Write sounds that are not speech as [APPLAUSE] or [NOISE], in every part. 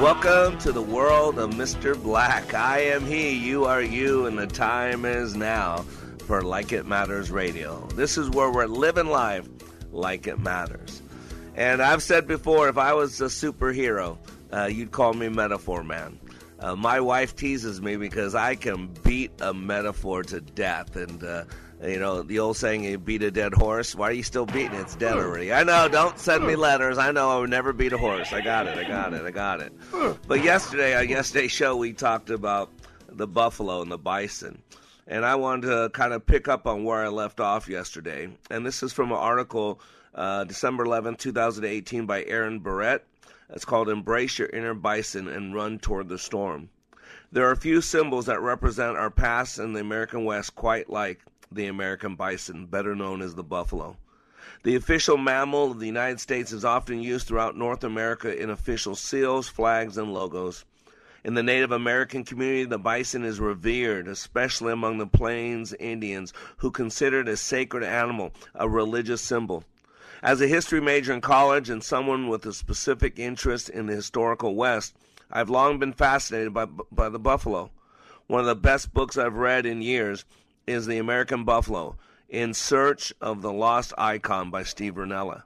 Welcome to the world of Mr. Black. I am he, you are you, and the time is now for Like It Matters Radio. This is where we're living life like it matters. And I've said before, if I was a superhero, uh, you'd call me Metaphor Man. Uh, my wife teases me because I can beat a metaphor to death. And, uh, you know, the old saying, you beat a dead horse. Why are you still beating it? It's dead already. I know, don't send me letters. I know I would never beat a horse. I got it, I got it, I got it. But yesterday, on yesterday's show, we talked about the buffalo and the bison. And I wanted to kind of pick up on where I left off yesterday. And this is from an article, uh, December 11, 2018, by Aaron Barrett. It's called Embrace Your Inner Bison and Run Toward the Storm. There are a few symbols that represent our past in the American West, quite like the American bison, better known as the buffalo. The official mammal of the United States is often used throughout North America in official seals, flags, and logos. In the Native American community, the bison is revered, especially among the Plains Indians, who consider it a sacred animal, a religious symbol. As a history major in college and someone with a specific interest in the historical West, I've long been fascinated by, by the buffalo. One of the best books I've read in years is The American Buffalo In Search of the Lost Icon by Steve Rinella.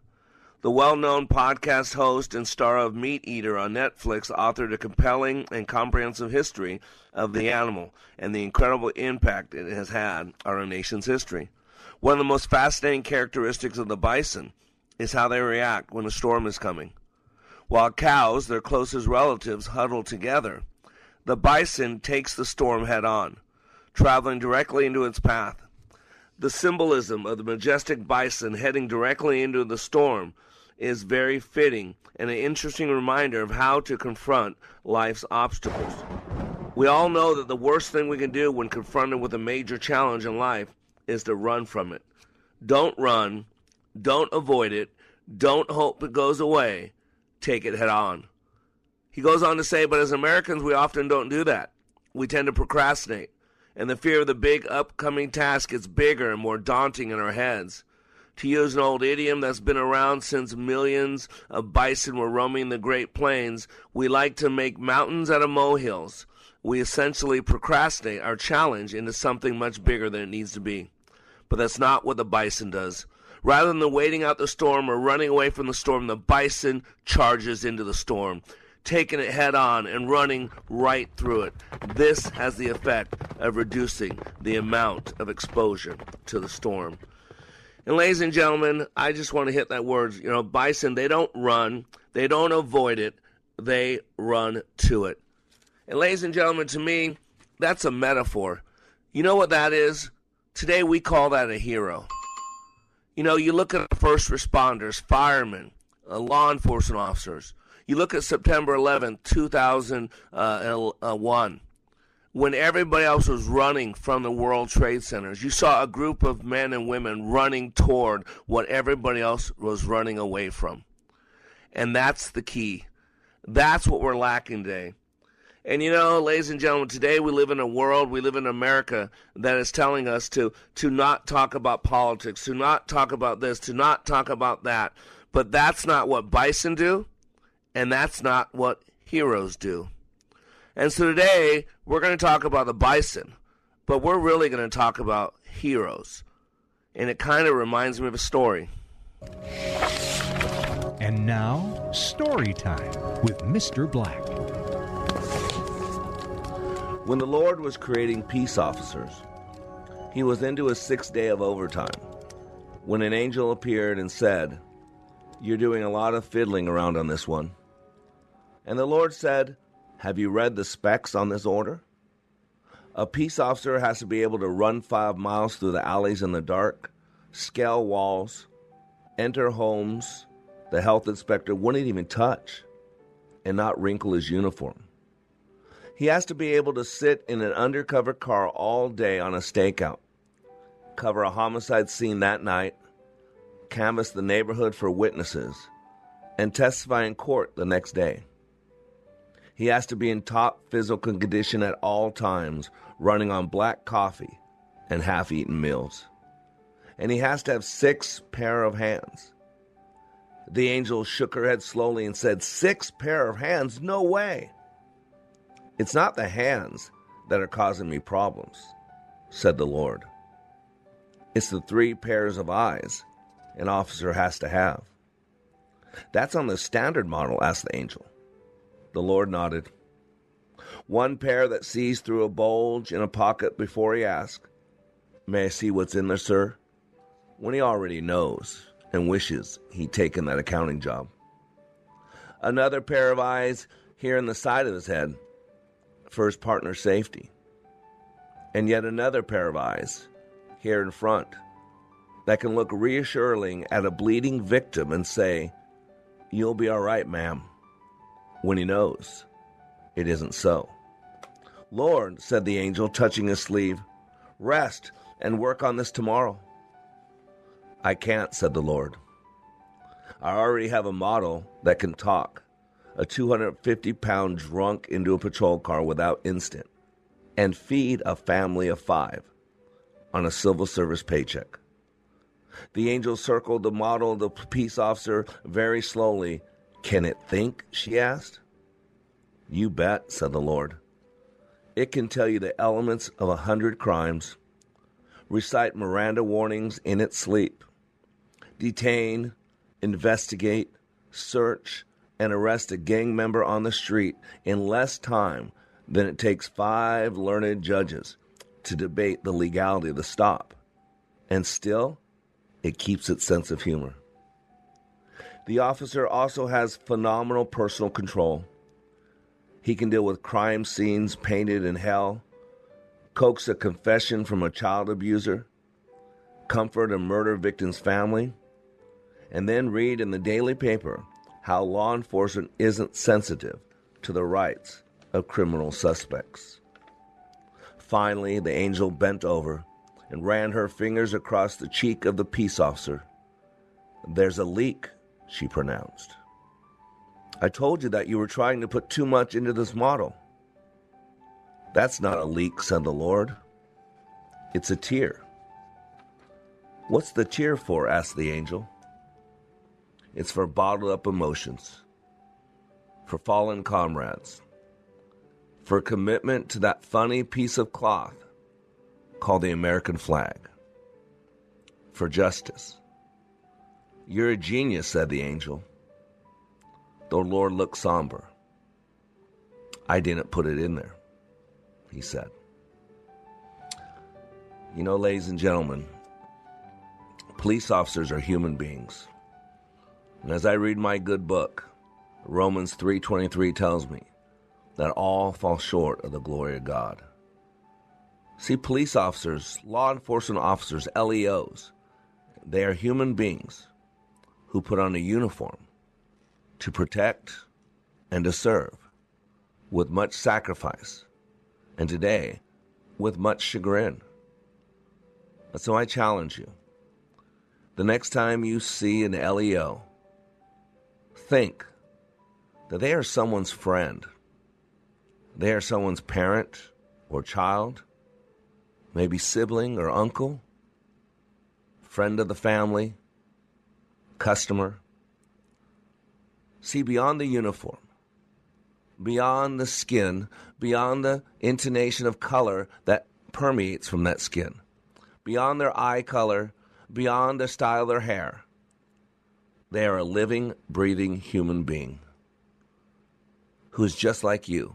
The well known podcast host and star of Meat Eater on Netflix authored a compelling and comprehensive history of the animal and the incredible impact it has had on our nation's history. One of the most fascinating characteristics of the bison is how they react when a storm is coming. While cows, their closest relatives, huddle together, the bison takes the storm head on, traveling directly into its path. The symbolism of the majestic bison heading directly into the storm is very fitting and an interesting reminder of how to confront life's obstacles. We all know that the worst thing we can do when confronted with a major challenge in life is to run from it. Don't run, don't avoid it, don't hope it goes away, take it head on. He goes on to say, but as Americans, we often don't do that. We tend to procrastinate, and the fear of the big upcoming task gets bigger and more daunting in our heads. To use an old idiom that's been around since millions of bison were roaming the Great Plains, we like to make mountains out of molehills. We essentially procrastinate our challenge into something much bigger than it needs to be. But that's not what the bison does. Rather than waiting out the storm or running away from the storm, the bison charges into the storm, taking it head on and running right through it. This has the effect of reducing the amount of exposure to the storm. And ladies and gentlemen, I just want to hit that word. You know, bison, they don't run, they don't avoid it, they run to it. And ladies and gentlemen, to me, that's a metaphor. You know what that is? Today we call that a hero. You know, you look at first responders, firemen, uh, law enforcement officers. You look at September 11th, 2001, when everybody else was running from the World Trade Centers. You saw a group of men and women running toward what everybody else was running away from. And that's the key. That's what we're lacking today. And you know, ladies and gentlemen, today we live in a world, we live in America that is telling us to to not talk about politics, to not talk about this, to not talk about that. But that's not what bison do, and that's not what heroes do. And so today we're going to talk about the bison, but we're really going to talk about heroes. And it kind of reminds me of a story. And now, story time with Mr. Black. When the Lord was creating peace officers, he was into his sixth day of overtime when an angel appeared and said, You're doing a lot of fiddling around on this one. And the Lord said, Have you read the specs on this order? A peace officer has to be able to run five miles through the alleys in the dark, scale walls, enter homes the health inspector wouldn't even touch, and not wrinkle his uniform. He has to be able to sit in an undercover car all day on a stakeout, cover a homicide scene that night, canvass the neighborhood for witnesses, and testify in court the next day. He has to be in top physical condition at all times, running on black coffee and half eaten meals. And he has to have six pair of hands. The angel shook her head slowly and said, Six pair of hands? No way. It's not the hands that are causing me problems, said the Lord. It's the three pairs of eyes an officer has to have. That's on the standard model, asked the angel. The Lord nodded. One pair that sees through a bulge in a pocket before he asks, May I see what's in there, sir? When he already knows and wishes he'd taken that accounting job. Another pair of eyes here in the side of his head for his partner's safety. And yet another pair of eyes here in front that can look reassuring at a bleeding victim and say, You'll be all right, ma'am, when he knows it isn't so. Lord, said the angel, touching his sleeve, rest and work on this tomorrow. I can't, said the Lord. I already have a model that can talk, a 250 pound drunk into a patrol car without instant, and feed a family of five on a civil service paycheck. The angel circled the model the peace officer very slowly. Can it think? she asked. You bet, said the Lord. It can tell you the elements of a hundred crimes, recite Miranda warnings in its sleep, detain, investigate, search, and arrest a gang member on the street in less time than it takes five learned judges to debate the legality of the stop. And still, it keeps its sense of humor. The officer also has phenomenal personal control. He can deal with crime scenes painted in hell, coax a confession from a child abuser, comfort a murder victim's family, and then read in the daily paper how law enforcement isn't sensitive to the rights of criminal suspects. Finally, the angel bent over and ran her fingers across the cheek of the peace officer. There's a leak, she pronounced. I told you that you were trying to put too much into this model. That's not a leak, said the Lord. It's a tear. What's the tear for? asked the angel. It's for bottled up emotions, for fallen comrades, for commitment to that funny piece of cloth called the American flag, for justice. You're a genius, said the angel. The Lord looked somber. I didn't put it in there, he said. You know, ladies and gentlemen, police officers are human beings. And as I read my good book, Romans 3:23 tells me that all fall short of the glory of God. See, police officers, law enforcement officers, LEOs, they are human beings who put on a uniform to protect and to serve with much sacrifice, and today with much chagrin. So I challenge you the next time you see an LEO, think that they are someone's friend, they are someone's parent or child, maybe sibling or uncle, friend of the family, customer. See beyond the uniform, beyond the skin, beyond the intonation of color that permeates from that skin, beyond their eye color, beyond the style of their hair they are a living, breathing human being who is just like you.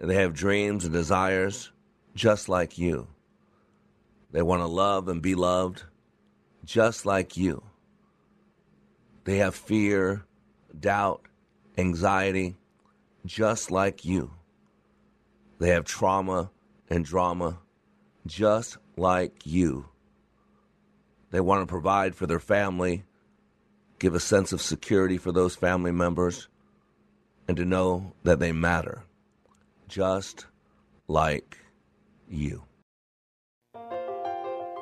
and they have dreams and desires just like you. They want to love and be loved just like you. They have fear, doubt, anxiety just like you. They have trauma and drama just like you. They want to provide for their family, give a sense of security for those family members, and to know that they matter just like you.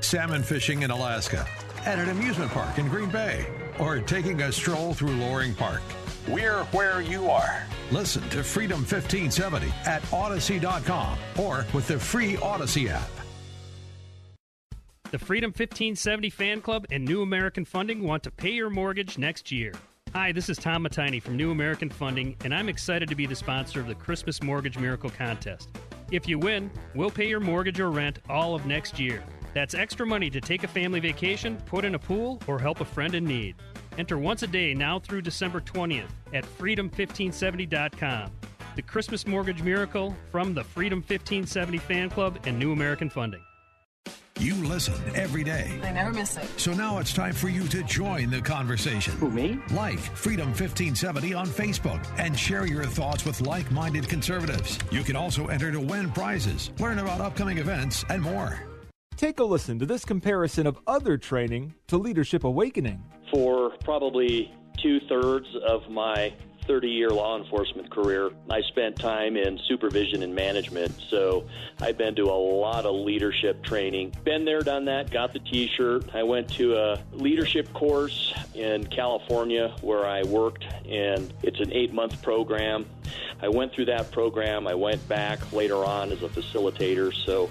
Salmon fishing in Alaska, at an amusement park in Green Bay, or taking a stroll through Loring Park. We're where you are. Listen to Freedom 1570 at Odyssey.com or with the free Odyssey app. The Freedom 1570 Fan Club and New American Funding want to pay your mortgage next year. Hi, this is Tom Matini from New American Funding, and I'm excited to be the sponsor of the Christmas Mortgage Miracle Contest. If you win, we'll pay your mortgage or rent all of next year. That's extra money to take a family vacation, put in a pool, or help a friend in need. Enter once a day now through December 20th at freedom1570.com. The Christmas Mortgage Miracle from the Freedom 1570 Fan Club and New American Funding. You listen every day. I never miss it. So now it's time for you to join the conversation. Who, me? Like Freedom 1570 on Facebook and share your thoughts with like minded conservatives. You can also enter to win prizes, learn about upcoming events, and more. Take a listen to this comparison of other training to Leadership Awakening. For probably two thirds of my 30 year law enforcement career, I spent time in supervision and management. So I've been to a lot of leadership training. Been there, done that, got the t shirt. I went to a leadership course in California where I worked, and it's an eight month program. I went through that program. I went back later on as a facilitator. So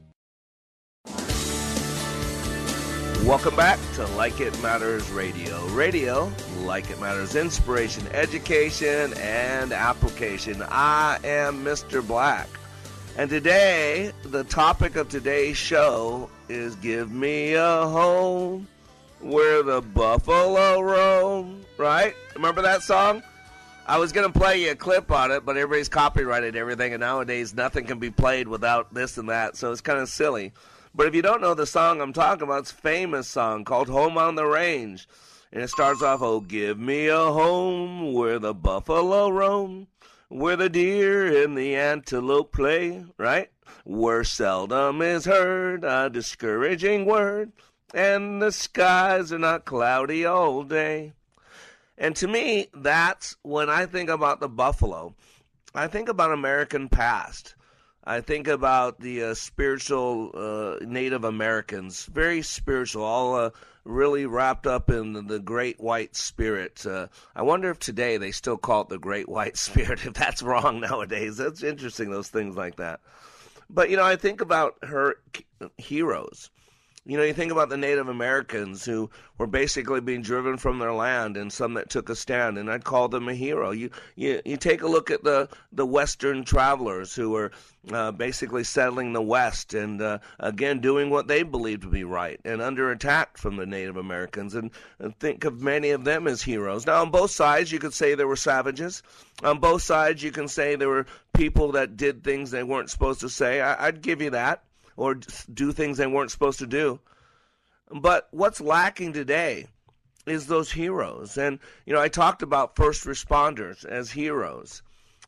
Welcome back to Like It Matters Radio. Radio, like it matters, inspiration, education, and application. I am Mr. Black. And today, the topic of today's show is Give Me a Home Where the Buffalo Roam. Right? Remember that song? I was going to play you a clip on it, but everybody's copyrighted everything, and nowadays nothing can be played without this and that, so it's kind of silly. But if you don't know the song I'm talking about, it's a famous song called Home on the Range. And it starts off, Oh, give me a home where the buffalo roam, where the deer and the antelope play, right? Where seldom is heard a discouraging word, and the skies are not cloudy all day. And to me, that's when I think about the buffalo, I think about American past. I think about the uh, spiritual uh, Native Americans, very spiritual, all uh, really wrapped up in the, the Great White Spirit. Uh, I wonder if today they still call it the Great White [LAUGHS] Spirit, if that's wrong nowadays. That's interesting, those things like that. But, you know, I think about her heroes. You know, you think about the Native Americans who were basically being driven from their land, and some that took a stand, and I'd call them a hero. You you, you take a look at the the Western travelers who were uh, basically settling the West, and uh, again doing what they believed to be right, and under attack from the Native Americans, and, and think of many of them as heroes. Now, on both sides, you could say there were savages. On both sides, you can say there were people that did things they weren't supposed to say. I, I'd give you that or do things they weren't supposed to do. But what's lacking today is those heroes. And, you know, I talked about first responders as heroes.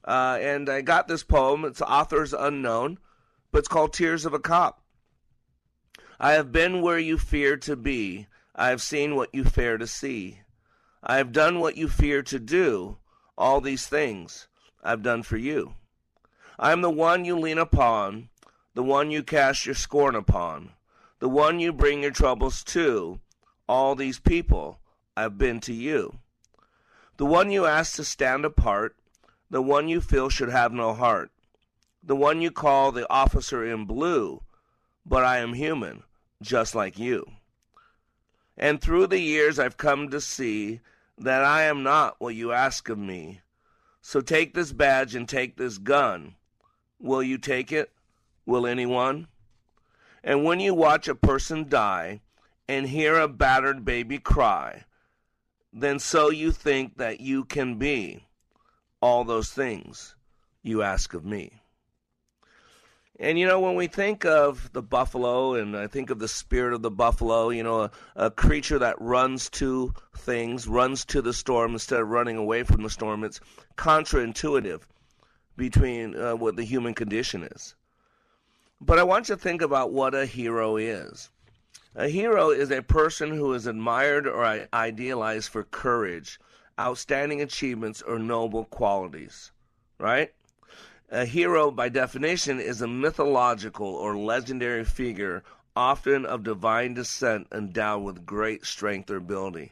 Uh, and I got this poem. Its author's unknown, but it's called Tears of a Cop. I have been where you fear to be. I have seen what you fear to see. I have done what you fear to do. All these things I've done for you. I am the one you lean upon the one you cast your scorn upon, the one you bring your troubles to, all these people I've been to you. The one you ask to stand apart, the one you feel should have no heart, the one you call the officer in blue, but I am human, just like you. And through the years I've come to see that I am not what you ask of me. So take this badge and take this gun. Will you take it? Will anyone? And when you watch a person die and hear a battered baby cry, then so you think that you can be all those things you ask of me. And you know, when we think of the buffalo, and I think of the spirit of the buffalo, you know, a, a, creature that runs to things, runs to the storm instead of running away from the storm, it's contraintuitive between uh, what the human condition is. But I want you to think about what a hero is. A hero is a person who is admired or idealized for courage, outstanding achievements, or noble qualities. Right? A hero, by definition, is a mythological or legendary figure, often of divine descent, endowed with great strength or ability.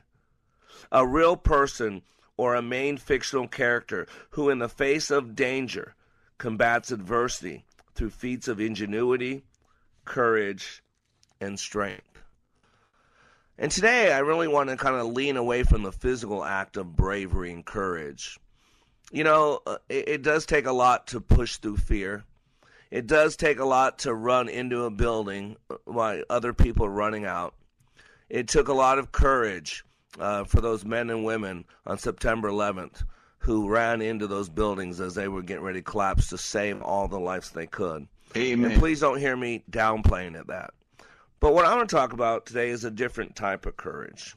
A real person or a main fictional character who, in the face of danger, combats adversity through feats of ingenuity, courage, and strength. And today, I really want to kind of lean away from the physical act of bravery and courage. You know, uh, it, it does take a lot to push through fear. It does take a lot to run into a building while other people are running out. It took a lot of courage uh, for those men and women on September 11th who ran into those buildings as they were getting ready to collapse to save all the lives they could. Amen. And please don't hear me downplaying at that. But what I want to talk about today is a different type of courage.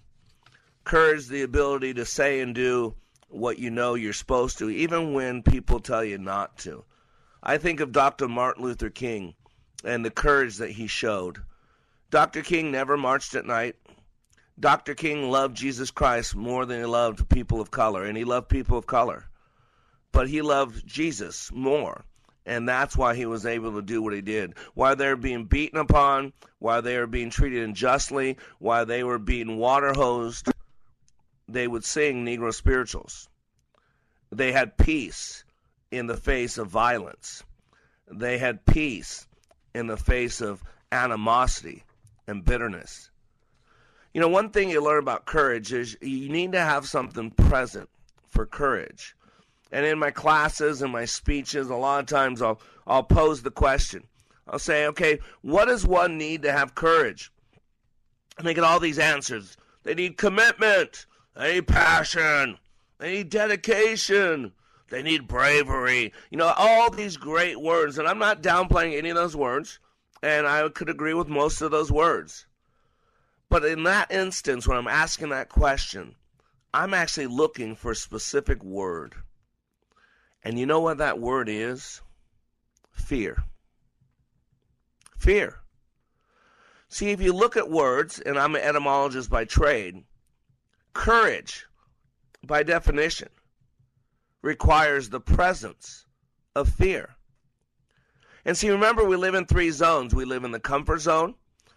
Courage, the ability to say and do what you know you're supposed to, even when people tell you not to. I think of Dr. Martin Luther King and the courage that he showed. Dr. King never marched at night. Dr. King loved Jesus Christ more than he loved people of color, and he loved people of color. But he loved Jesus more. And that's why he was able to do what he did. Why they were being beaten upon, why they were being treated unjustly, why they were being water hosed, they would sing Negro spirituals. They had peace in the face of violence. They had peace in the face of animosity and bitterness. You know, one thing you learn about courage is you need to have something present for courage. And in my classes and my speeches, a lot of times I'll I'll pose the question. I'll say, okay, what does one need to have courage? And they get all these answers. They need commitment. They need passion. They need dedication. They need bravery. You know, all these great words. And I'm not downplaying any of those words. And I could agree with most of those words. But in that instance, when I'm asking that question, I'm actually looking for a specific word. And you know what that word is? Fear. Fear. See, if you look at words, and I'm an etymologist by trade, courage, by definition, requires the presence of fear. And see, remember, we live in three zones. We live in the comfort zone,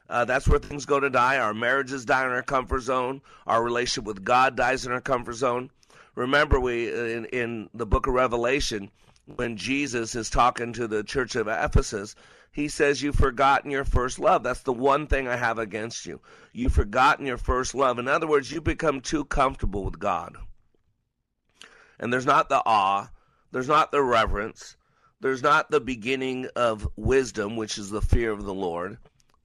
uh, that's where things go to die. Our marriages die in our comfort zone. Our relationship with God dies in our comfort zone. Remember, we in, in the book of Revelation, when Jesus is talking to the church of Ephesus, he says, You've forgotten your first love. That's the one thing I have against you. You've forgotten your first love. In other words, you become too comfortable with God. And there's not the awe, there's not the reverence, there's not the beginning of wisdom, which is the fear of the Lord.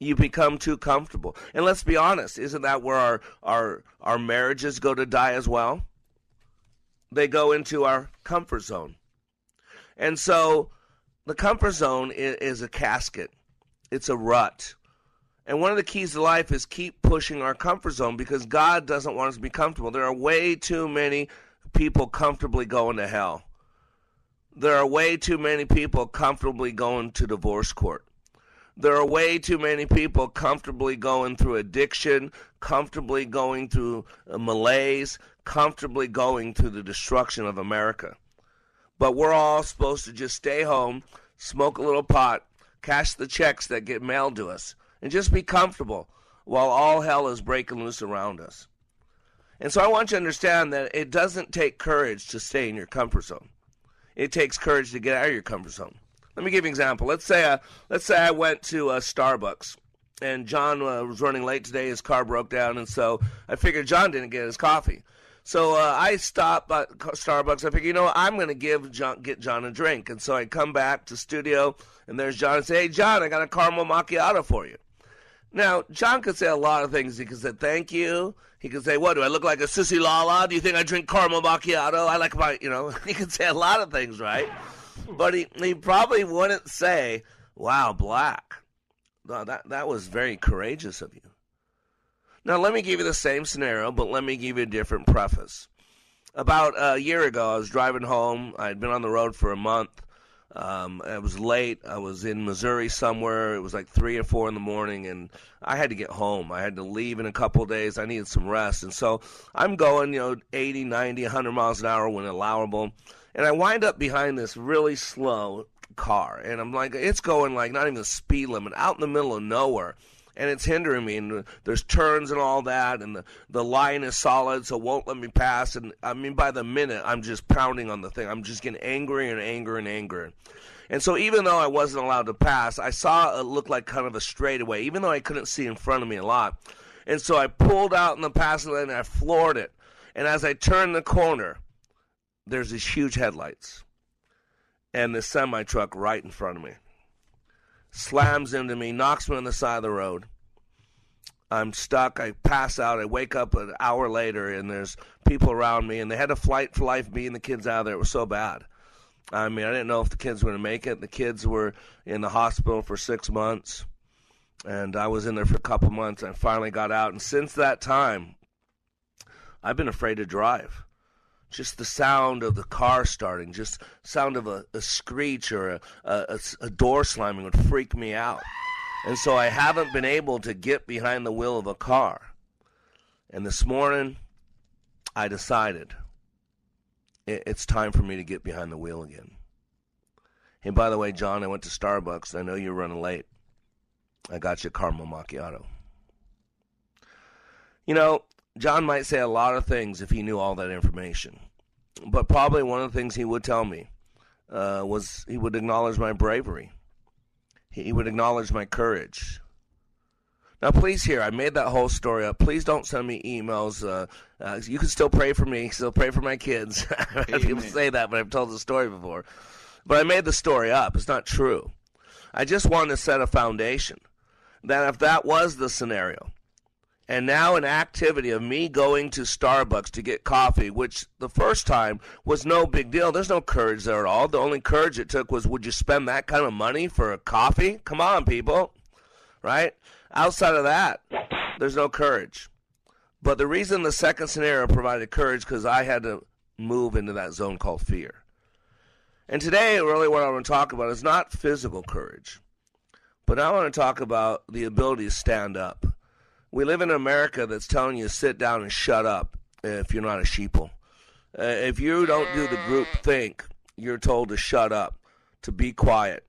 You become too comfortable. And let's be honest, isn't that where our, our, our marriages go to die as well? They go into our comfort zone. And so the comfort zone is, is a casket, it's a rut. And one of the keys to life is keep pushing our comfort zone because God doesn't want us to be comfortable. There are way too many people comfortably going to hell. There are way too many people comfortably going to divorce court. There are way too many people comfortably going through addiction, comfortably going through malaise, comfortably going through the destruction of America. But we're all supposed to just stay home, smoke a little pot, cash the checks that get mailed to us, and just be comfortable while all hell is breaking loose around us. And so I want you to understand that it doesn't take courage to stay in your comfort zone. It takes courage to get out of your comfort zone. Let me give you an example. Let's say uh, let's say I went to uh, Starbucks and John uh, was running late today. His car broke down, and so I figured John didn't get his coffee. So uh, I stopped at Starbucks. I figured, you know, what? I'm going to give John, get John a drink, and so I come back to studio, and there's John. and say, "Hey, John, I got a caramel macchiato for you." Now, John could say a lot of things. He could say, "Thank you." He could say, "What do I look like a sissy lala? Do you think I drink caramel macchiato? I like my, you know." [LAUGHS] He could say a lot of things, right? But he he probably wouldn't say, "Wow, Black." No, that that was very courageous of you. Now, let me give you the same scenario, but let me give you a different preface. About a year ago, I was driving home. I'd been on the road for a month. Um, it was late. I was in Missouri somewhere. It was like three or four in the morning, and I had to get home. I had to leave in a couple days. I needed some rest, and so I'm going, you know, 80, 90, 100 miles an hour when allowable, and I wind up behind this really slow car, and I'm like, it's going like not even the speed limit, out in the middle of nowhere and it's hindering me. And there's turns and all that, and the the line is solid, so it won't let me pass. And I mean, by the minute, I'm just pounding on the thing. I'm just getting angry and angry and angry. And so, even though I wasn't allowed to pass, I saw it look like kind of a straightaway, even though I couldn't see in front of me a lot. And so, I pulled out in the passing lane and I floored it. And as I turned the corner, there's these huge headlights and this semi truck right in front of me slams into me, knocks me on the side of the road. I'm stuck. I pass out. I wake up an hour later, and there's people around me, and they had to fight for life me and the kids out of there. It was so bad. I mean, I didn't know if the kids were going to make it. The kids were in the hospital for six months, and I was in there for a couple months. I finally got out, and since that time, I've been afraid to drive just the sound of the car starting, just sound of a, a screech or a, a, a, door slamming would freak me out. And so I haven't been able to get behind the wheel of a car. And this morning, I decided it, it's time for me to get behind the wheel again. Hey, by the way, John, I went to Starbucks. I know you're running late. I got you a caramel macchiato. You know, John might say a lot of things if he knew all that information. But probably one of the things he would tell me uh, was he would acknowledge my bravery. He would acknowledge my courage. Now, please hear, I made that whole story up. Please don't send me emails. Uh, uh, you can still pray for me, still pray for my kids. [LAUGHS] People say that, but I've told the story before. But I made the story up. It's not true. I just wanted to set a foundation that if that was the scenario, and now an activity of me going to Starbucks to get coffee, which the first time was no big deal. There's no courage there at all. The only courage it took was would you spend that kind of money for a coffee? Come on, people. Right? Outside of that, there's no courage. But the reason the second scenario provided courage because I had to move into that zone called fear. And today, really, what I want to talk about is not physical courage, but I want to talk about the ability to stand up we live in America that's telling you to sit down and shut up if you're not a sheeple. Uh, if you don't do the group think, you're told to shut up, to be quiet,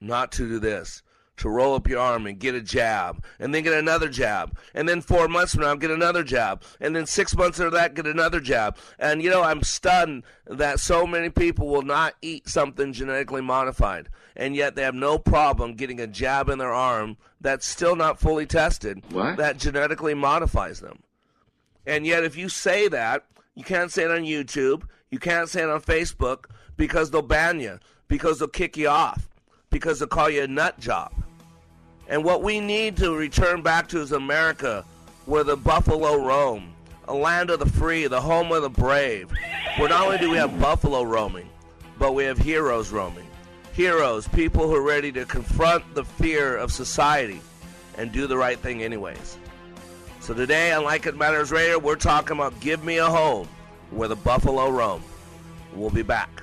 not to do this, to roll up your arm and get a jab, and then get another jab, and then four months from now get another jab, and then six months after that get another jab. And you know, I'm stunned that so many people will not eat something genetically modified, and yet they have no problem getting a jab in their arm that's still not fully tested what? that genetically modifies them. And yet, if you say that, you can't say it on YouTube, you can't say it on Facebook because they'll ban you, because they'll kick you off, because they'll call you a nut job. And what we need to return back to is America, where the buffalo roam, a land of the free, the home of the brave. Where not only do we have buffalo roaming, but we have heroes roaming. Heroes, people who are ready to confront the fear of society and do the right thing anyways. So today on Like It Matters Radio, we're talking about Give Me a Home, where the buffalo roam. We'll be back.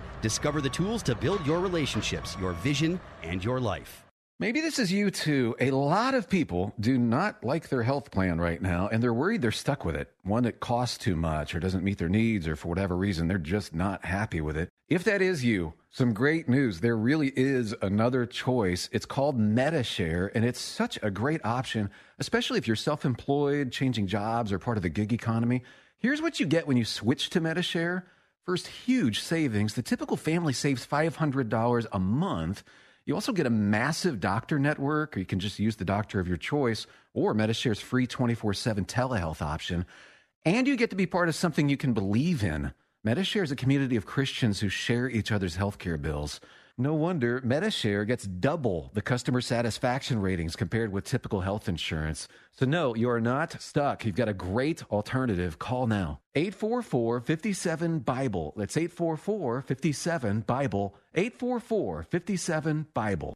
Discover the tools to build your relationships, your vision, and your life. Maybe this is you too. A lot of people do not like their health plan right now, and they're worried they're stuck with it. One that costs too much or doesn't meet their needs, or for whatever reason, they're just not happy with it. If that is you, some great news. There really is another choice. It's called MediShare, and it's such a great option, especially if you're self employed, changing jobs, or part of the gig economy. Here's what you get when you switch to MediShare. First, huge savings. The typical family saves $500 a month. You also get a massive doctor network, or you can just use the doctor of your choice, or MediShare's free 24 7 telehealth option. And you get to be part of something you can believe in. MediShare is a community of Christians who share each other's healthcare bills. No wonder MediShare gets double the customer satisfaction ratings compared with typical health insurance. So, no, you are not stuck. You've got a great alternative. Call now 844 57 Bible. That's 844 57 Bible. 844 57 Bible.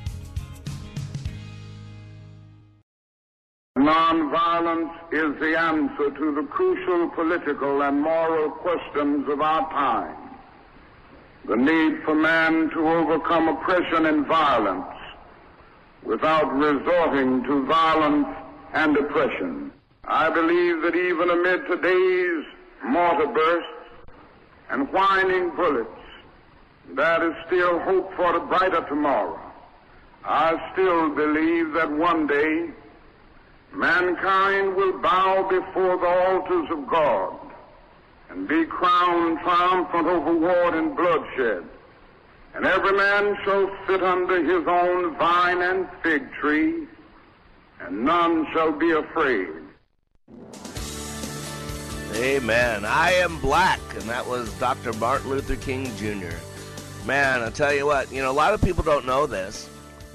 Nonviolence is the answer to the crucial political and moral questions of our time. The need for man to overcome oppression and violence without resorting to violence and oppression. I believe that even amid today's mortar bursts and whining bullets, there is still hope for a brighter tomorrow. I still believe that one day mankind will bow before the altars of God and be crowned triumphant over war and bloodshed. And every man shall sit under his own vine and fig tree, and none shall be afraid. Amen. I am black, and that was Dr. Martin Luther King Jr. Man, I tell you what, you know, a lot of people don't know this,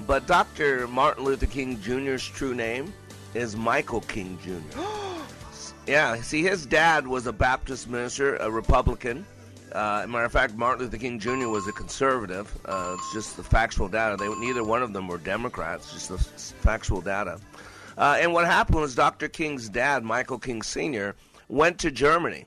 but Dr. Martin Luther King Jr.'s true name is Michael King Jr. [GASPS] Yeah, see, his dad was a Baptist minister, a Republican. Uh, matter of fact, Martin Luther King Jr. was a conservative. Uh, it's just the factual data. They neither one of them were Democrats. Just the factual data. Uh, and what happened was Dr. King's dad, Michael King Sr., went to Germany,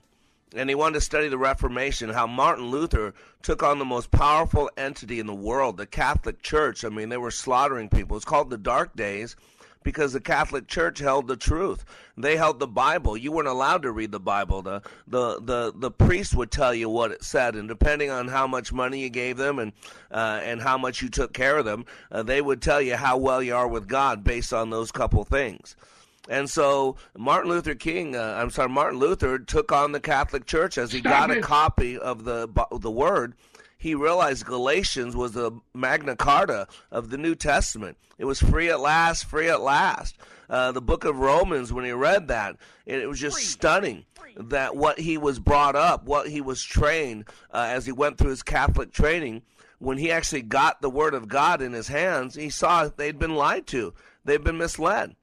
and he wanted to study the Reformation. How Martin Luther took on the most powerful entity in the world, the Catholic Church. I mean, they were slaughtering people. It's called the Dark Days because the Catholic Church held the truth. They held the Bible. You weren't allowed to read the Bible. The the the, the priest would tell you what it said, and depending on how much money you gave them and uh, and how much you took care of them, uh, they would tell you how well you are with God based on those couple things. And so Martin Luther King, uh, I'm sorry, Martin Luther took on the Catholic Church as he got a copy of the the Word he realized Galatians was the Magna Carta of the New Testament. It was free at last, free at last. Uh, the book of Romans, when he read that, it, it was just free. stunning that what he was brought up, what he was trained uh, as he went through his Catholic training, when he actually got the Word of God in his hands, he saw they'd been lied to, they'd been misled.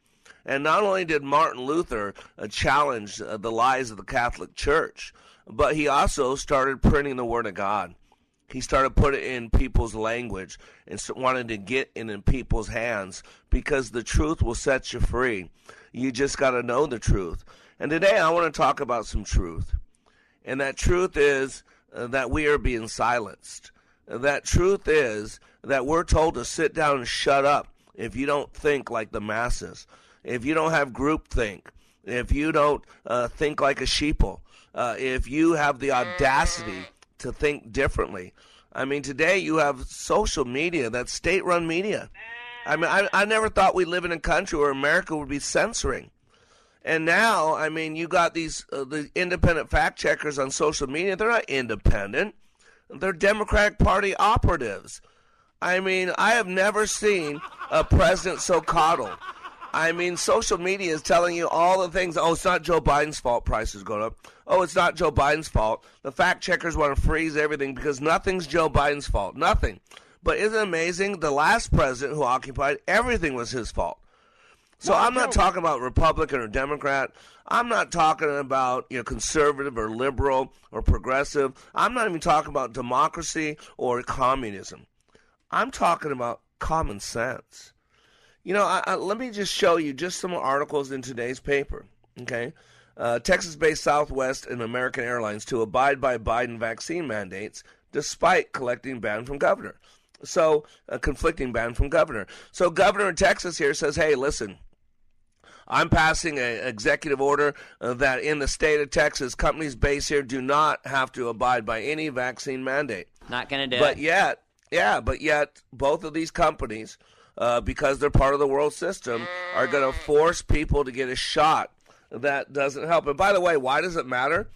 And not only did Martin Luther uh, challenge uh, the lies of the Catholic Church, but he also started printing the Word of God he started putting in people's language and wanted to get it in people's hands because the truth will set you free. You just got to know the truth. And today I want to talk about some truth. And that truth is uh, that we are being silenced. That truth is that we're told to sit down and shut up if you don't think like the masses, if you don't have group think, if you don't uh, think like a sheeple, uh, if you have the audacity to think differently. I mean, today you have social media, that's state run media. I mean, I, I never thought we'd live in a country where America would be censoring. And now, I mean, you got these uh, the independent fact checkers on social media. They're not independent. They're Democratic Party operatives. I mean, I have never seen a president so coddled. I mean, social media is telling you all the things. Oh, it's not Joe Biden's fault prices going up. Oh, it's not Joe Biden's fault. The fact checkers want to freeze everything because nothing's Joe Biden's fault. Nothing. But isn't it amazing? The last president who occupied, everything was his fault. So I'm not talking about Republican or Democrat. I'm not talking about you know conservative or liberal or progressive. I'm not even talking about democracy or communism. I'm talking about common sense. You know, I, I, let me just show you just some articles in today's paper. Okay. Uh, Texas based Southwest and American Airlines to abide by Biden vaccine mandates despite collecting ban from governor. So, a conflicting ban from governor. So, governor in Texas here says, hey, listen, I'm passing an executive order uh, that in the state of Texas, companies based here do not have to abide by any vaccine mandate. Not going to do but it. But yet, yeah, but yet, both of these companies uh, because they're part of the world system, are going to force people to get a shot. That doesn't help. And by the way, why does it matter?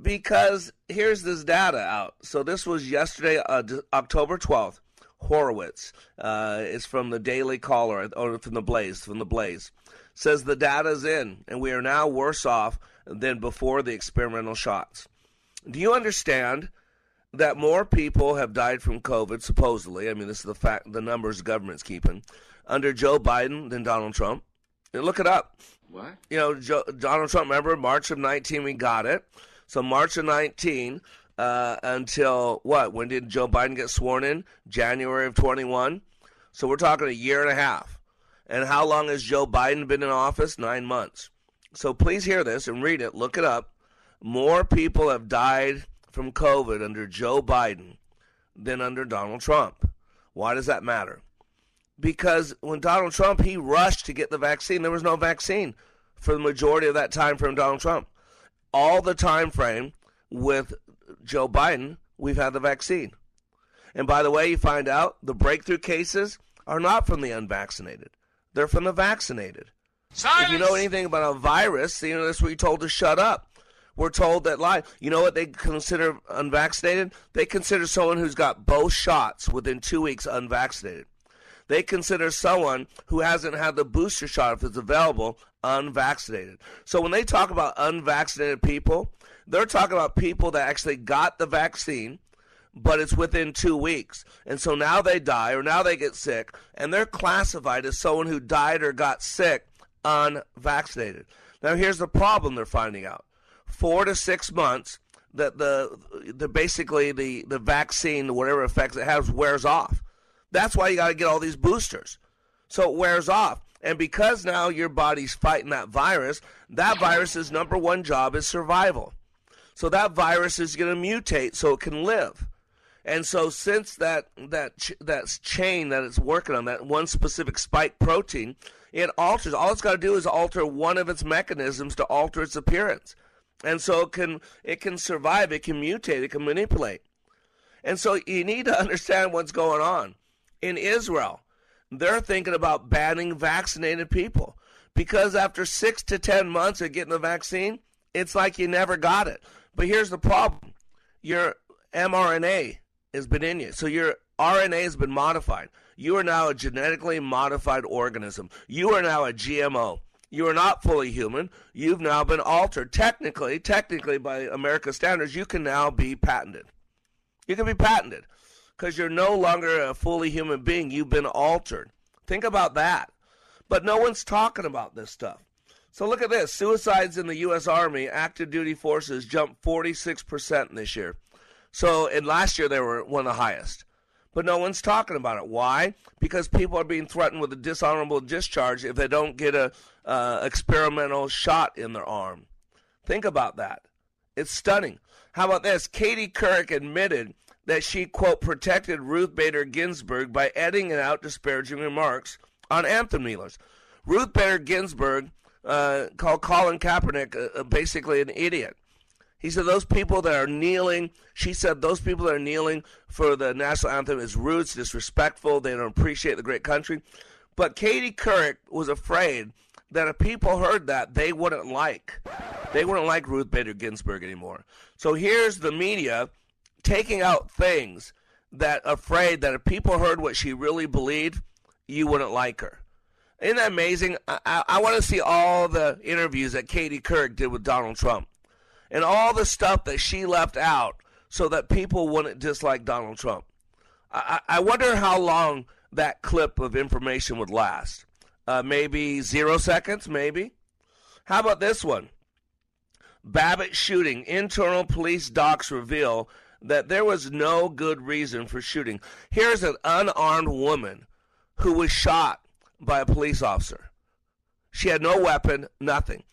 Because here's this data out. So this was yesterday, uh, October 12th. Horowitz uh, is from the Daily Caller or from the Blaze. From the Blaze says the data's in, and we are now worse off than before the experimental shots. Do you understand that more people have died from COVID, supposedly. I mean, this is the fact, the numbers the government's keeping under Joe Biden than Donald Trump. And look it up. What? You know, Joe, Donald Trump. Remember, March of nineteen, we got it. So March of nineteen uh, until what? When did Joe Biden get sworn in? January of twenty one. So we're talking a year and a half. And how long has Joe Biden been in office? Nine months. So please hear this and read it. Look it up. More people have died from COVID under Joe Biden than under Donald Trump. Why does that matter? Because when Donald Trump, he rushed to get the vaccine. There was no vaccine for the majority of that time from Donald Trump. All the time frame with Joe Biden, we've had the vaccine. And by the way, you find out the breakthrough cases are not from the unvaccinated. They're from the vaccinated. Silence! If you know anything about a virus, you know that's what you're told to shut up we're told that live. You know what they consider unvaccinated? They consider someone who's got both shots within two weeks unvaccinated. They consider someone who hasn't had the booster shot, if it's available, unvaccinated. So when they talk about unvaccinated people, they're talking about people that actually got the vaccine, but it's within two weeks. And so now they die or now they get sick, and they're classified as someone who died or got sick unvaccinated. Now, here's the problem they're finding out four to six months that the, the basically the, the vaccine, whatever effects it has, wears off. That's why you got to get all these boosters. So it wears off. And because now your body's fighting that virus, that virus's number one job is survival. So that virus is going to mutate so it can live. And so since that that that chain that it's working on that one specific spike protein, it alters. All it's got to do is alter one of its mechanisms to alter its appearance, and so it can it can survive. It can mutate. It can manipulate. And so you need to [LAUGHS] understand what's going on in Israel. They're thinking about banning vaccinated people because after six to ten months of getting the vaccine, it's like you never got it. But here's the problem: your mRNA has been in you, so your RNA has been modified. You are now a genetically modified organism. You are now a GMO. You are not fully human. You've now been altered. Technically, technically by America standards, you can now be patented. You can be patented because you're no longer a fully human being. You've been altered. Think about that. But no one's talking about this stuff. So look at this. Suicides in the U.S. Army, active duty forces jumped 46% this year. So, in last year, they were one of the highest but no one's talking about it. Why? Because people are being threatened with a dishonorable discharge if they don't get a uh, experimental shot in their arm. Think about that. It's stunning. How about this? Katie Couric admitted that she quote protected Ruth Bader Ginsburg by editing out disparaging remarks on anthem kneelers. Ruth Bader Ginsburg uh, called Colin Kaepernick uh, basically an idiot. He said those people that are kneeling, she said those people that are kneeling for the national anthem is rude, disrespectful, they don't appreciate the great country. But Katie Couric was afraid that if people heard that, they wouldn't like. They wouldn't like Ruth Bader Ginsburg anymore. So here's the media taking out things that afraid that if people heard what she really believed, you wouldn't like her. Isn't that amazing? I, I, I want to see all the interviews that Katie Couric did with Donald Trump and all the stuff that she left out so that people wouldn't dislike Donald Trump. I, I wonder how long that clip of information would last. Uh, maybe zero seconds, maybe. How about this one? Babbitt shooting. Internal police docs reveal that there was no good reason for shooting. Here's an unarmed woman who was shot by a police officer. She had no weapon, nothing.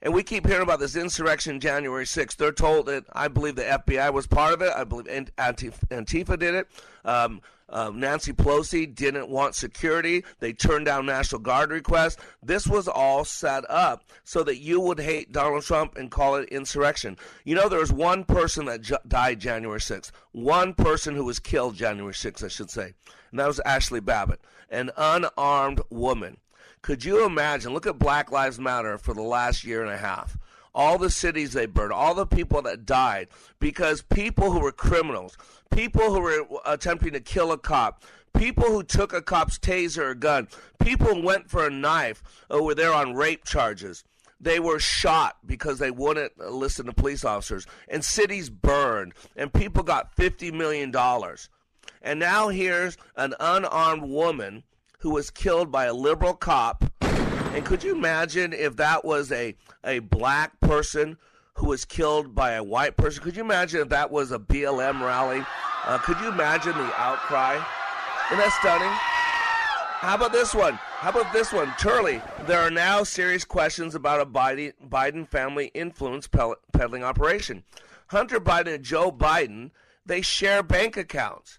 And we keep hearing about this insurrection January 6th. They're told that I believe the FBI was part of it. I believe Antifa did it. Um, uh, Nancy Pelosi didn't want security. They turned down National Guard requests. This was all set up so that you would hate Donald Trump and call it insurrection. You know, there was one person that ju- died January 6th. One person who was killed January 6th, I should say. And that was Ashli Babbitt, an unarmed woman. Could you imagine? Look at Black Lives Matter for the last year and a half. All the cities they burned, all the people that died because people who were criminals, people who were attempting to kill a cop, people who took a cop's taser or gun, people went for a knife or were there on rape charges. They were shot because they wouldn't listen to police officers, and cities burned, and people got $50 million. And now here's an unarmed woman who was killed by a liberal cop. And could you imagine if that was a, a black person who was killed by a white person? Could you imagine if that was a BLM rally? Uh, could you imagine the outcry? Isn't that stunning? How about this one? How about this one? Turley, there are now serious questions about a Biden, Biden family influence peddling operation. Hunter Biden and Joe Biden, they share bank accounts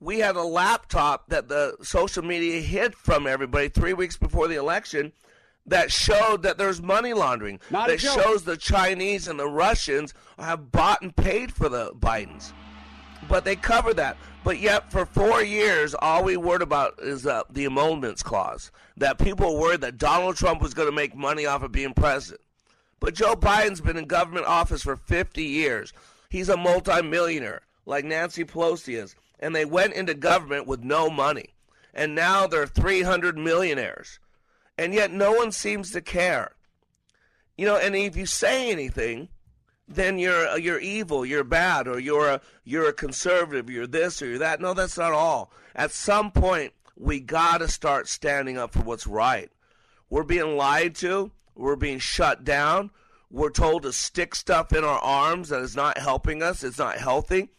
we had a laptop that the social media hid from everybody three weeks before the election that showed that there's money laundering. Not that shows the Chinese and the Russians have bought and paid for the Bidens. But they cover that. But yet, for four years, all we worried about is uh, the emoluments clause. That people were worried that Donald Trump was going to make money off of being president. But Joe Biden's been in government office for 50 years. He's a multimillionaire, like Nancy Pelosi is and they went into government with no money. And now they're 300 millionaires. And yet no one seems to care. You know, and if you say anything, then you're you're evil, you're bad, or you're a you're a conservative, you're this or you're that. No, that's not all. At some point, we got to start standing up for what's right. We're being lied to. We're being shut down. We're told to stick stuff in our arms that is not helping us. It's not healthy.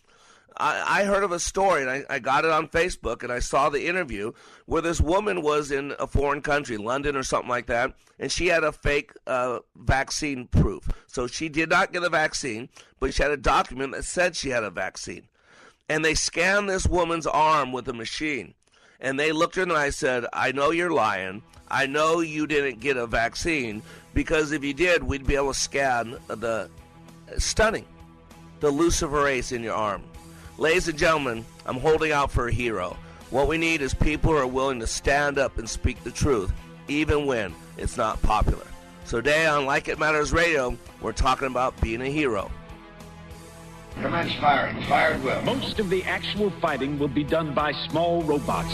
I, I heard of a story, and I, I got it on Facebook, and I saw the interview where this woman was in a foreign country, London or something like that, and she had a fake uh, vaccine proof. So she did not get a vaccine, but she had a document that said she had a vaccine. And they scanned this woman's arm with a machine. And they looked at her and I said, I know you're lying. I know you didn't get a vaccine because if you did, we'd be able to scan the stunning, the luciferase in your arm. Ladies and gentlemen, I'm holding out for a hero. What we need is people who are willing to stand up and speak the truth, even when it's not popular. So today on Like It Matters Radio, we're talking about being a hero. Commence firing. Fired well. Most of the actual fighting will be done by small robots.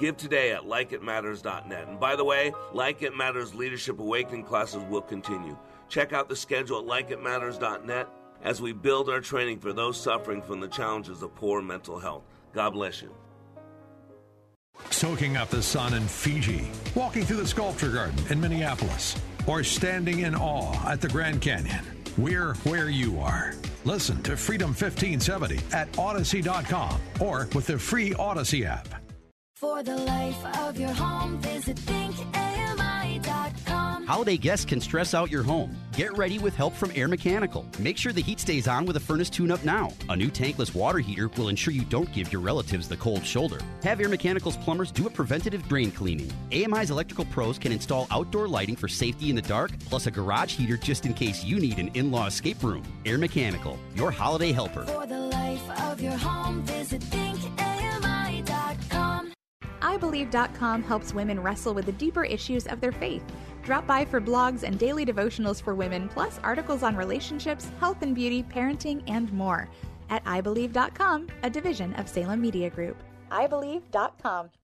Give today at likeitmatters.net. And by the way, Like It Matters Leadership Awakening classes will continue. Check out the schedule at likeitmatters.net as we build our training for those suffering from the challenges of poor mental health. God bless you. Soaking up the sun in Fiji, walking through the sculpture garden in Minneapolis, or standing in awe at the Grand Canyon. We're where you are. Listen to Freedom 1570 at Odyssey.com or with the free Odyssey app. For the life of your home, visit thinkami.com. Holiday guests can stress out your home. Get ready with help from Air Mechanical. Make sure the heat stays on with a furnace tune up now. A new tankless water heater will ensure you don't give your relatives the cold shoulder. Have Air Mechanical's plumbers do a preventative drain cleaning. AMI's electrical pros can install outdoor lighting for safety in the dark, plus a garage heater just in case you need an in law escape room. Air Mechanical, your holiday helper. For the life of your home, visit thinkami.com. IBelieve.com helps women wrestle with the deeper issues of their faith. Drop by for blogs and daily devotionals for women, plus articles on relationships, health and beauty, parenting, and more. At IBelieve.com, a division of Salem Media Group. IBelieve.com.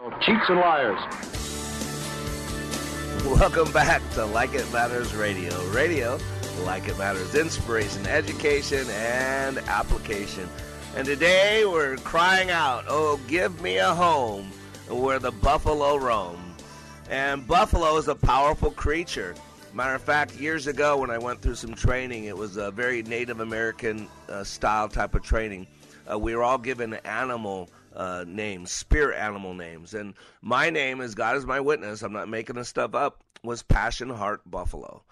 Cheats and liars. Welcome back to Like It Matters Radio. Radio, like it matters, inspiration, education, and application. And today we're crying out, Oh, give me a home where the buffalo roam. And buffalo is a powerful creature. Matter of fact, years ago when I went through some training, it was a very Native American uh, style type of training. Uh, we were all given animal uh, names, spirit animal names. And my name, as God is my witness, I'm not making this stuff up, was Passion Heart Buffalo.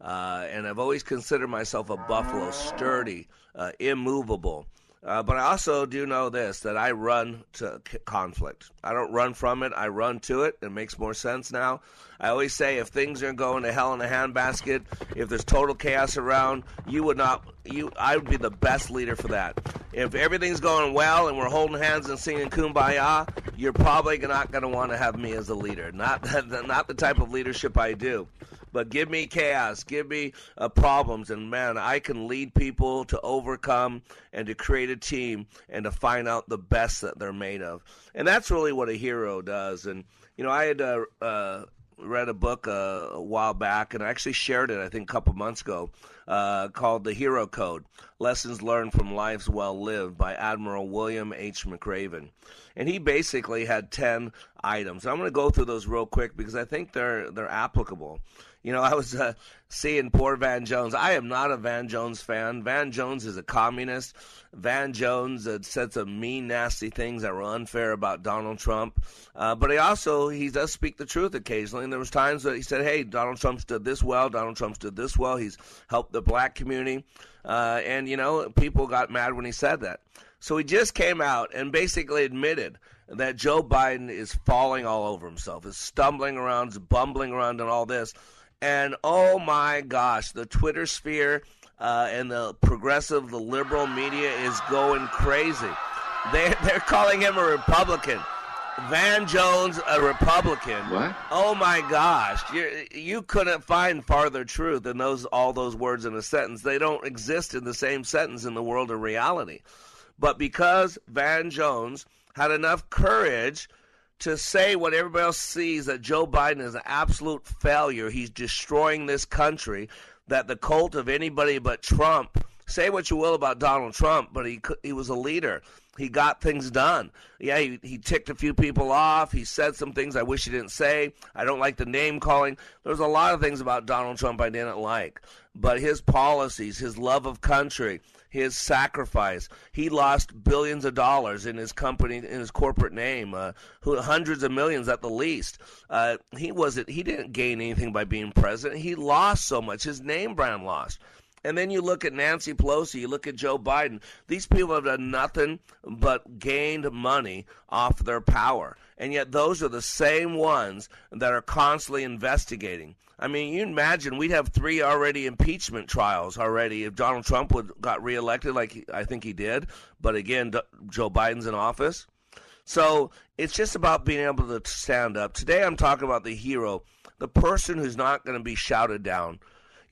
Uh, and I've always considered myself a buffalo, sturdy, uh, immovable. Uh, but I also do know this that I run to conflict. I don't run from it, I run to it. It makes more sense now. I always say if things are going to hell in a handbasket, if there's total chaos around, you would not you I would be the best leader for that. If everything's going well and we're holding hands and singing kumbaya, you're probably not going to want to have me as a leader. Not [LAUGHS] not the type of leadership I do. But give me chaos, give me uh, problems, and man, I can lead people to overcome and to create a team and to find out the best that they're made of. And that's really what a hero does. And you know, I had uh, uh, read a book uh, a while back, and I actually shared it, I think, a couple months ago, uh, called The Hero Code Lessons Learned from Lives Well Lived by Admiral William H. McRaven. And he basically had 10 items. I'm going to go through those real quick because I think they're, they're applicable. You know, I was uh, seeing poor Van Jones. I am not a Van Jones fan. Van Jones is a communist. Van Jones uh, said some mean, nasty things that were unfair about Donald Trump. Uh, but he also he does speak the truth occasionally. And there was times that he said, "Hey, Donald Trump's did this well. Donald Trump's did this well. He's helped the black community." Uh, and you know, people got mad when he said that. So he just came out and basically admitted that Joe Biden is falling all over himself, is stumbling around, is bumbling around, and all this. And oh my gosh, the Twitter sphere uh, and the progressive, the liberal media is going crazy. They, [LAUGHS] they're calling him a Republican. Van Jones, a Republican. What? Oh my gosh, you you couldn't find farther truth than those all those words in a sentence. They don't exist in the same sentence in the world of reality. But because Van Jones had enough courage to say what everybody else sees that Joe Biden is an absolute failure. He's destroying this country. That the cult of anybody but Trump. Say what you will about Donald Trump, but he he was a leader. He got things done. Yeah, he, he ticked a few people off. He said some things I wish he didn't say. I don't like the name calling. There's a lot of things about Donald Trump I didn't like. But his policies, his love of country, his sacrifice. He lost billions of dollars in his company, in his corporate name, uh, hundreds of millions at the least. Uh, he wasn't. He didn't gain anything by being president. He lost so much. His name brand lost. And then you look at Nancy Pelosi, you look at Joe Biden. These people have done nothing but gained money off their power. And yet, those are the same ones that are constantly investigating. I mean, you imagine we'd have three already impeachment trials already if Donald Trump would got reelected, like I think he did. But again, D- Joe Biden's in office, so it's just about being able to stand up. Today, I'm talking about the hero, the person who's not going to be shouted down.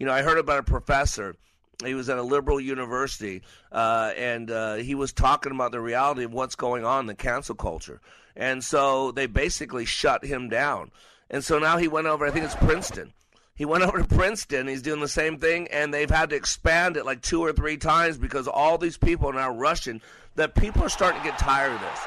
You know, I heard about a professor. He was at a liberal university, uh, and uh, he was talking about the reality of what's going on in the cancel culture. And so they basically shut him down. And so now he went over, I think it's Princeton. He went [LAUGHS] over to Princeton. He's doing the same thing, and they've had to expand it like two or three times because all these people are now rushing. That people are starting to get tired of this.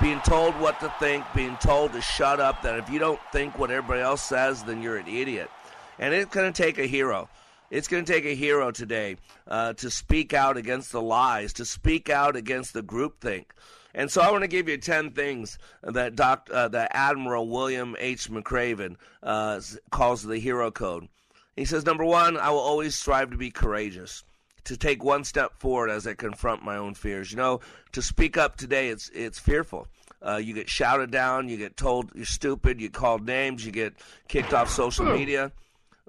Being told what to think, being told to shut up, that if you don't think what everybody else says, then you're an idiot. And it's going to take a hero. It's going to take a hero today uh, to speak out against the lies, to speak out against the groupthink. And so I want to give you 10 things that, Doc, uh, that Admiral William H. McRaven uh, calls the hero code. He says, number one, I will always strive to be courageous, to take one step forward as I confront my own fears. You know, to speak up today, it's, it's fearful. Uh, you get shouted down, you get told you're stupid, you called names, you get kicked off social media.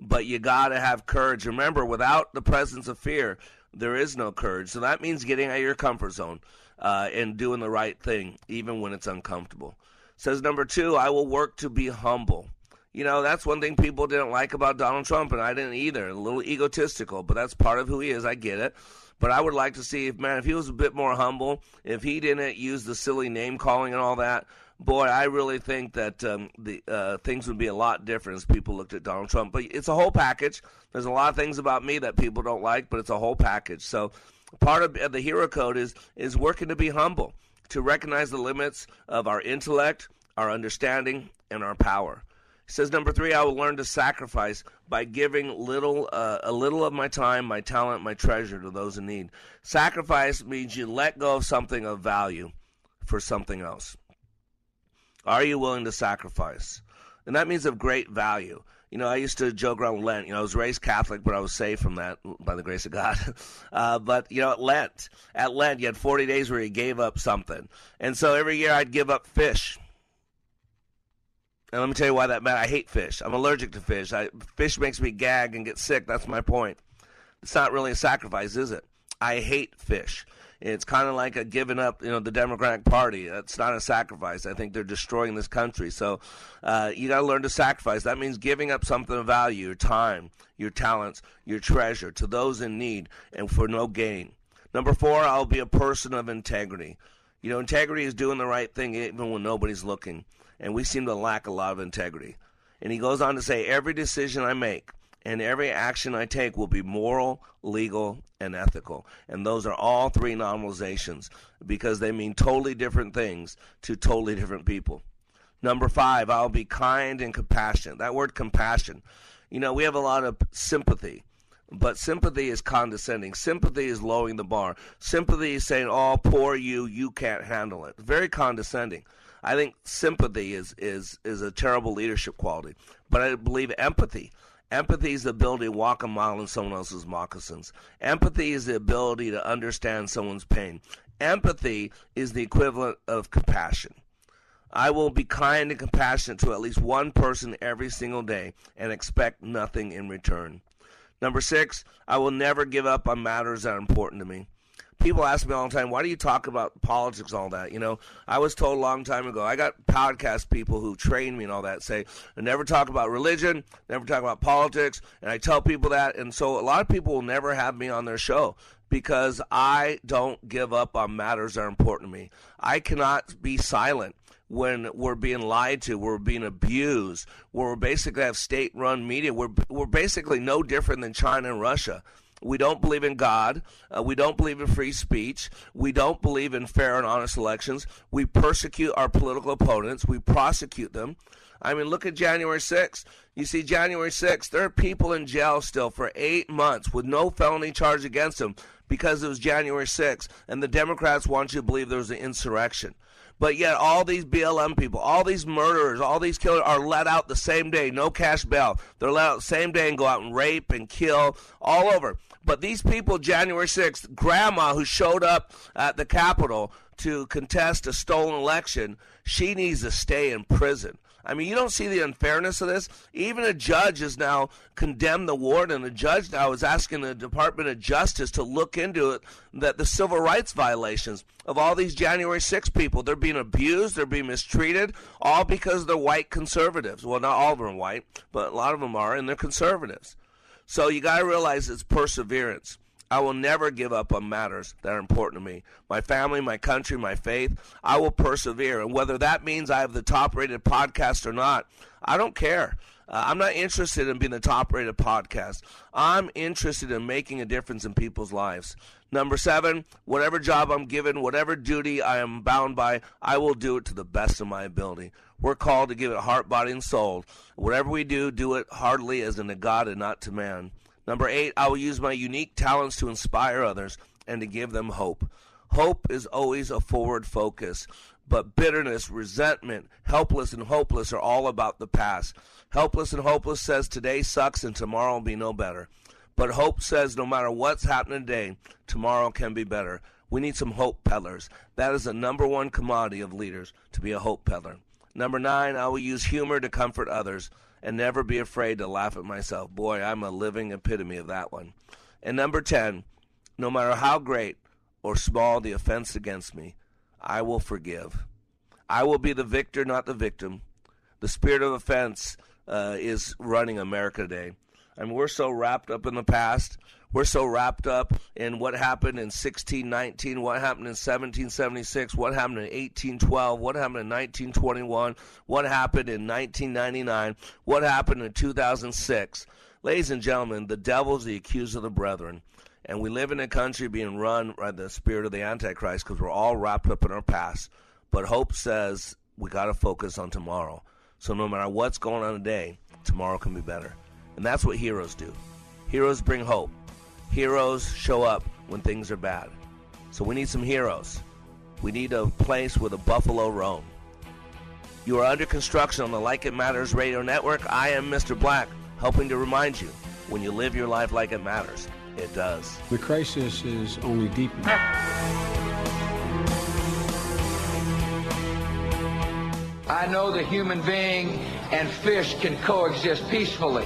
But you got to have courage. Remember, without the presence of fear, there is no courage. So that means getting out of your comfort zone uh, and doing the right thing, even when it's uncomfortable. Says number two, I will work to be humble. You know, that's one thing people didn't like about Donald Trump, and I didn't either. A little egotistical, but that's part of who he is. I get it. But I would like to see if, man, if he was a bit more humble, if he didn't use the silly name calling and all that, boy, I really think that um, the uh, things would be a lot different as people looked at Donald Trump. But it's a whole package. There's a lot of things about me that people don't like, but it's a whole package. So part of the hero code is is working to be humble, to recognize the limits of our intellect, our understanding, and our power. He says number three, I will learn to sacrifice by giving little, uh, a little of my time, my talent, my treasure to those in need. Sacrifice means you let go of something of value for something else. Are you willing to sacrifice? And that means of great value you know, I used to joke around with Lent. You know, I was raised Catholic, but I was saved from that by the grace of God. [LAUGHS] Uh, but, you know, at Lent, at Lent, you had 40 days where you gave up something. And so every year I'd give up fish. And let me tell you why that matters. I hate fish. I'm allergic to fish. I, fish makes me gag and get sick. That's my point. It's not really a sacrifice, is it? I hate fish. It's kind of like a giving up, you know, the Democratic Party. It's not a sacrifice. I think they're destroying this country. So uh, you got to learn to sacrifice. That means giving up something of value, your time, your talents, your treasure to those in need and for no gain. Number four, I'll be a person of integrity. You know, integrity is doing the right thing even when nobody's looking. And we seem to lack a lot of integrity. And he goes on to say, every decision I make, and every action I take will be moral, legal, and ethical. And those are all three normalizations because they mean totally different things to totally different people. Number five, I'll be kind and compassionate. That word compassion, you know, we have a lot of sympathy, but sympathy is condescending. Sympathy is lowering the bar. Sympathy is saying, oh, poor you, you can't handle it. Very condescending. I think sympathy is, is, is a terrible leadership quality. But I believe empathy Empathy is the ability to walk a mile in someone else's moccasins. Empathy is the ability to understand someone's pain. Empathy is the equivalent of compassion. I will be kind and compassionate to at least one person every single day and expect nothing in return. Number six, I will never give up on matters that are important to me people ask me all the time, why do you talk about politics and all that? You know, I was told a long time ago, I got podcast people who train me and all that say, never talk about religion, never talk about politics. And I tell people that. And so a lot of people will never have me on their show because I don't give up on matters that are important to me. I cannot be silent when we're being lied to, we're being abused, where we basically have state run media. We're, we're basically no different than China and Russia. We don't believe in God. Uh, we don't believe in free speech. We don't believe in fair and honest elections. We persecute our political opponents. We prosecute them. I mean, look at January 6th. You see, January 6th, there are people in jail still for eight months with no felony charge against them because it was January 6th, and the Democrats want you to believe there was an insurrection. But yet, all these BLM people, all these murderers, all these killers are let out the same day, no cash bail. They're let out the same day and go out and rape and kill all over. But these people, January 6th, grandma who showed up at the Capitol to contest a stolen election, she needs to stay in prison. I mean, you don't see the unfairness of this. Even a judge has now condemned the warden. And a judge now is asking the Department of Justice to look into it that the civil rights violations of all these January 6 people, they're being abused, they're being mistreated, all because they're white conservatives. Well, not all of them are white, but a lot of them are, and they're conservatives. So you got to realize it's perseverance. I will never give up on matters that are important to me. My family, my country, my faith. I will persevere. And whether that means I have the top rated podcast or not, I don't care. Uh, I'm not interested in being the top rated podcast. I'm interested in making a difference in people's lives. Number seven, whatever job I'm given, whatever duty I am bound by, I will do it to the best of my ability. We're called to give it heart, body, and soul. Whatever we do, do it heartily as unto God and not to man. Number eight, I will use my unique talents to inspire others and to give them hope. Hope is always a forward focus, but bitterness, resentment, helpless, and hopeless are all about the past. Helpless and hopeless says today sucks and tomorrow will be no better. But hope says no matter what's happening today, tomorrow can be better. We need some hope peddlers. That is the number one commodity of leaders, to be a hope peddler. Number nine, I will use humor to comfort others and never be afraid to laugh at myself. Boy, I'm a living epitome of that one. And number 10, no matter how great or small the offense against me, I will forgive. I will be the victor, not the victim. The spirit of offense uh, is running America today. Mean, we're so wrapped up in the past. We're so wrapped up in what happened in 1619, what happened in 1776, what happened in 1812, what happened in 1921, what happened in 1999, what happened in 2006. Ladies and gentlemen, the devil is the accuser of the brethren. And we live in a country being run by the spirit of the Antichrist because we're all wrapped up in our past. But hope says we got to focus on tomorrow. So no matter what's going on today, tomorrow can be better. And that's what heroes do. Heroes bring hope. Heroes show up when things are bad. So we need some heroes. We need a place where the buffalo roam. You are under construction on the Like It Matters radio network. I am Mr. Black, helping to remind you when you live your life like it matters, it does. The crisis is only deepening. I know the human being and fish can coexist peacefully.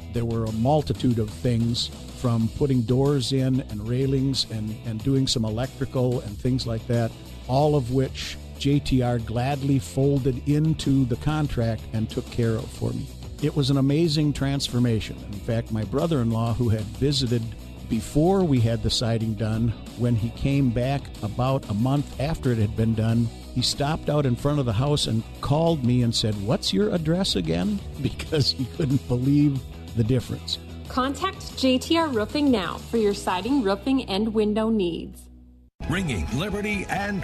there were a multitude of things from putting doors in and railings and, and doing some electrical and things like that, all of which JTR gladly folded into the contract and took care of for me. It was an amazing transformation. In fact, my brother in law, who had visited before we had the siding done, when he came back about a month after it had been done, he stopped out in front of the house and called me and said, What's your address again? [LAUGHS] Because he couldn't believe the difference. Contact JTR Roofing now for your siding, roofing, and window needs. Ringing liberty and